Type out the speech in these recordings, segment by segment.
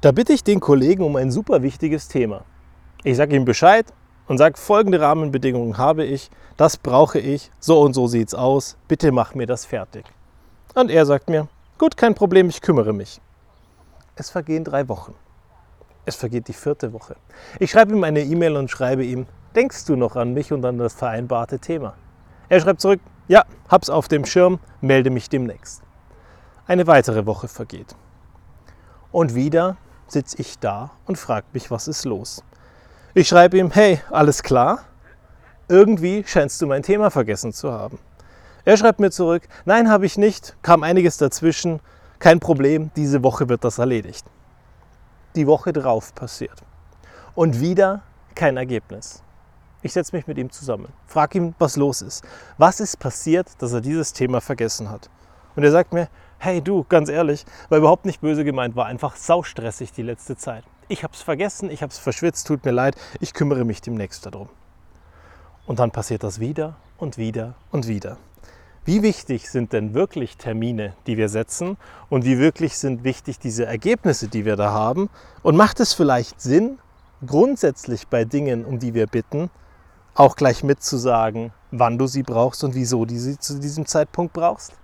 Da bitte ich den Kollegen um ein super wichtiges Thema. Ich sage ihm Bescheid und sage, folgende Rahmenbedingungen habe ich, das brauche ich, so und so sieht es aus, bitte mach mir das fertig. Und er sagt mir, gut, kein Problem, ich kümmere mich. Es vergehen drei Wochen. Es vergeht die vierte Woche. Ich schreibe ihm eine E-Mail und schreibe ihm, denkst du noch an mich und an das vereinbarte Thema? Er schreibt zurück, ja, hab's auf dem Schirm, melde mich demnächst. Eine weitere Woche vergeht. Und wieder sitze ich da und frage mich, was ist los? Ich schreibe ihm, hey, alles klar? Irgendwie scheinst du mein Thema vergessen zu haben. Er schreibt mir zurück, nein, habe ich nicht, kam einiges dazwischen, kein Problem, diese Woche wird das erledigt. Die Woche drauf passiert. Und wieder kein Ergebnis. Ich setze mich mit ihm zusammen, frage ihm, was los ist. Was ist passiert, dass er dieses Thema vergessen hat? Und er sagt mir, hey du, ganz ehrlich, war überhaupt nicht böse gemeint, war einfach saustressig die letzte Zeit. Ich habe es vergessen, ich habe es verschwitzt, tut mir leid, ich kümmere mich demnächst darum. Und dann passiert das wieder und wieder und wieder. Wie wichtig sind denn wirklich Termine, die wir setzen und wie wirklich sind wichtig diese Ergebnisse, die wir da haben? Und macht es vielleicht Sinn, grundsätzlich bei Dingen, um die wir bitten, auch gleich mitzusagen, wann du sie brauchst und wieso du sie zu diesem Zeitpunkt brauchst?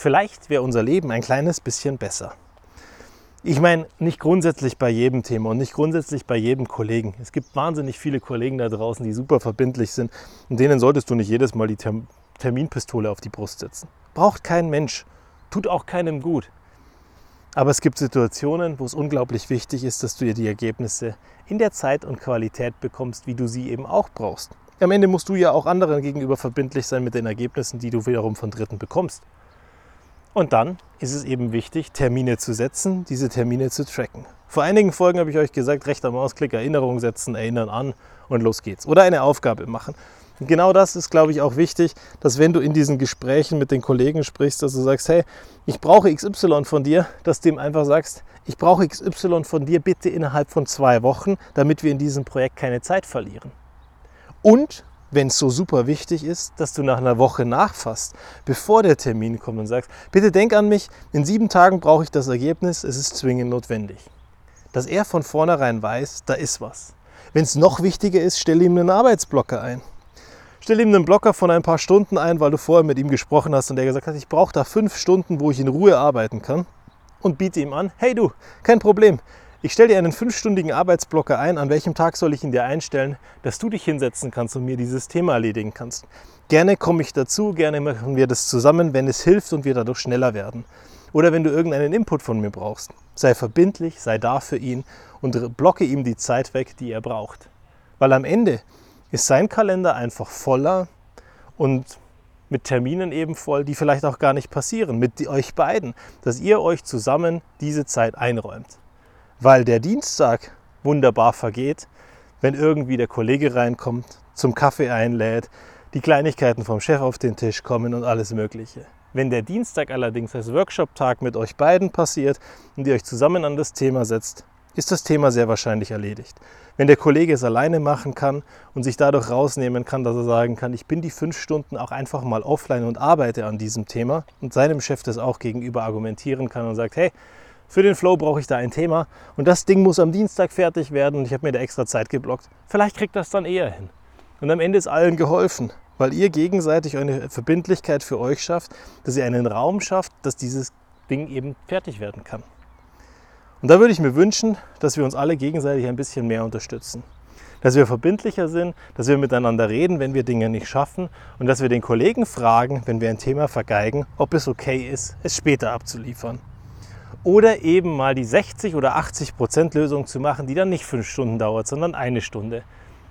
Vielleicht wäre unser Leben ein kleines bisschen besser. Ich meine, nicht grundsätzlich bei jedem Thema und nicht grundsätzlich bei jedem Kollegen. Es gibt wahnsinnig viele Kollegen da draußen, die super verbindlich sind und denen solltest du nicht jedes Mal die Terminpistole auf die Brust setzen. Braucht kein Mensch, tut auch keinem gut. Aber es gibt Situationen, wo es unglaublich wichtig ist, dass du dir die Ergebnisse in der Zeit und Qualität bekommst, wie du sie eben auch brauchst. Am Ende musst du ja auch anderen gegenüber verbindlich sein mit den Ergebnissen, die du wiederum von Dritten bekommst. Und dann ist es eben wichtig, Termine zu setzen, diese Termine zu tracken. Vor einigen Folgen habe ich euch gesagt, rechter Mausklick, Erinnerung setzen, erinnern an und los geht's. Oder eine Aufgabe machen. Und genau das ist, glaube ich, auch wichtig, dass wenn du in diesen Gesprächen mit den Kollegen sprichst, dass du sagst, hey, ich brauche XY von dir, dass du ihm einfach sagst, ich brauche XY von dir bitte innerhalb von zwei Wochen, damit wir in diesem Projekt keine Zeit verlieren. Und wenn es so super wichtig ist, dass du nach einer Woche nachfasst, bevor der Termin kommt und sagst, bitte denk an mich, in sieben Tagen brauche ich das Ergebnis, es ist zwingend notwendig. Dass er von vornherein weiß, da ist was. Wenn es noch wichtiger ist, stell ihm einen Arbeitsblocker ein. Stell ihm einen Blocker von ein paar Stunden ein, weil du vorher mit ihm gesprochen hast und der gesagt hat, ich brauche da fünf Stunden, wo ich in Ruhe arbeiten kann. Und biete ihm an, hey du, kein Problem. Ich stelle dir einen fünfstündigen Arbeitsblocker ein. An welchem Tag soll ich ihn dir einstellen, dass du dich hinsetzen kannst und mir dieses Thema erledigen kannst? Gerne komme ich dazu, gerne machen wir das zusammen, wenn es hilft und wir dadurch schneller werden. Oder wenn du irgendeinen Input von mir brauchst. Sei verbindlich, sei da für ihn und blocke ihm die Zeit weg, die er braucht. Weil am Ende ist sein Kalender einfach voller und mit Terminen eben voll, die vielleicht auch gar nicht passieren, mit euch beiden, dass ihr euch zusammen diese Zeit einräumt weil der Dienstag wunderbar vergeht, wenn irgendwie der Kollege reinkommt, zum Kaffee einlädt, die Kleinigkeiten vom Chef auf den Tisch kommen und alles Mögliche. Wenn der Dienstag allerdings als Workshop-Tag mit euch beiden passiert und ihr euch zusammen an das Thema setzt, ist das Thema sehr wahrscheinlich erledigt. Wenn der Kollege es alleine machen kann und sich dadurch rausnehmen kann, dass er sagen kann, ich bin die fünf Stunden auch einfach mal offline und arbeite an diesem Thema und seinem Chef das auch gegenüber argumentieren kann und sagt, hey, für den Flow brauche ich da ein Thema und das Ding muss am Dienstag fertig werden und ich habe mir da extra Zeit geblockt. Vielleicht kriegt das dann eher hin. Und am Ende ist allen geholfen, weil ihr gegenseitig eine Verbindlichkeit für euch schafft, dass ihr einen Raum schafft, dass dieses Ding eben fertig werden kann. Und da würde ich mir wünschen, dass wir uns alle gegenseitig ein bisschen mehr unterstützen. Dass wir verbindlicher sind, dass wir miteinander reden, wenn wir Dinge nicht schaffen und dass wir den Kollegen fragen, wenn wir ein Thema vergeigen, ob es okay ist, es später abzuliefern. Oder eben mal die 60 oder 80 Prozent Lösung zu machen, die dann nicht fünf Stunden dauert, sondern eine Stunde.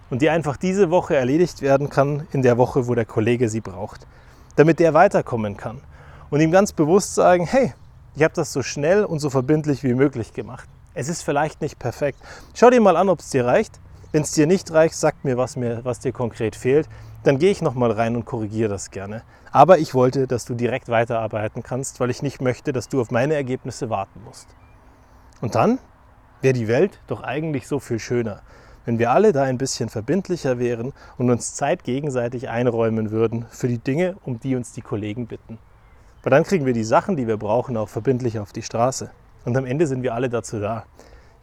Und die einfach diese Woche erledigt werden kann in der Woche, wo der Kollege sie braucht. Damit der weiterkommen kann. Und ihm ganz bewusst sagen, hey, ich habe das so schnell und so verbindlich wie möglich gemacht. Es ist vielleicht nicht perfekt. Schau dir mal an, ob es dir reicht. Wenn es dir nicht reicht, sag mir was, mir, was dir konkret fehlt. Dann gehe ich nochmal rein und korrigiere das gerne. Aber ich wollte, dass du direkt weiterarbeiten kannst, weil ich nicht möchte, dass du auf meine Ergebnisse warten musst. Und dann wäre die Welt doch eigentlich so viel schöner, wenn wir alle da ein bisschen verbindlicher wären und uns Zeit gegenseitig einräumen würden für die Dinge, um die uns die Kollegen bitten. Weil dann kriegen wir die Sachen, die wir brauchen, auch verbindlich auf die Straße. Und am Ende sind wir alle dazu da.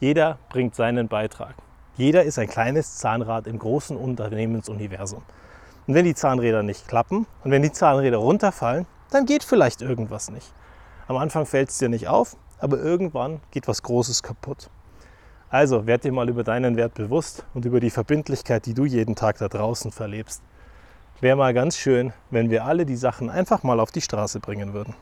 Jeder bringt seinen Beitrag. Jeder ist ein kleines Zahnrad im großen Unternehmensuniversum. Und wenn die Zahnräder nicht klappen und wenn die Zahnräder runterfallen, dann geht vielleicht irgendwas nicht. Am Anfang fällt es dir nicht auf, aber irgendwann geht was Großes kaputt. Also werd dir mal über deinen Wert bewusst und über die Verbindlichkeit, die du jeden Tag da draußen verlebst. Wäre mal ganz schön, wenn wir alle die Sachen einfach mal auf die Straße bringen würden.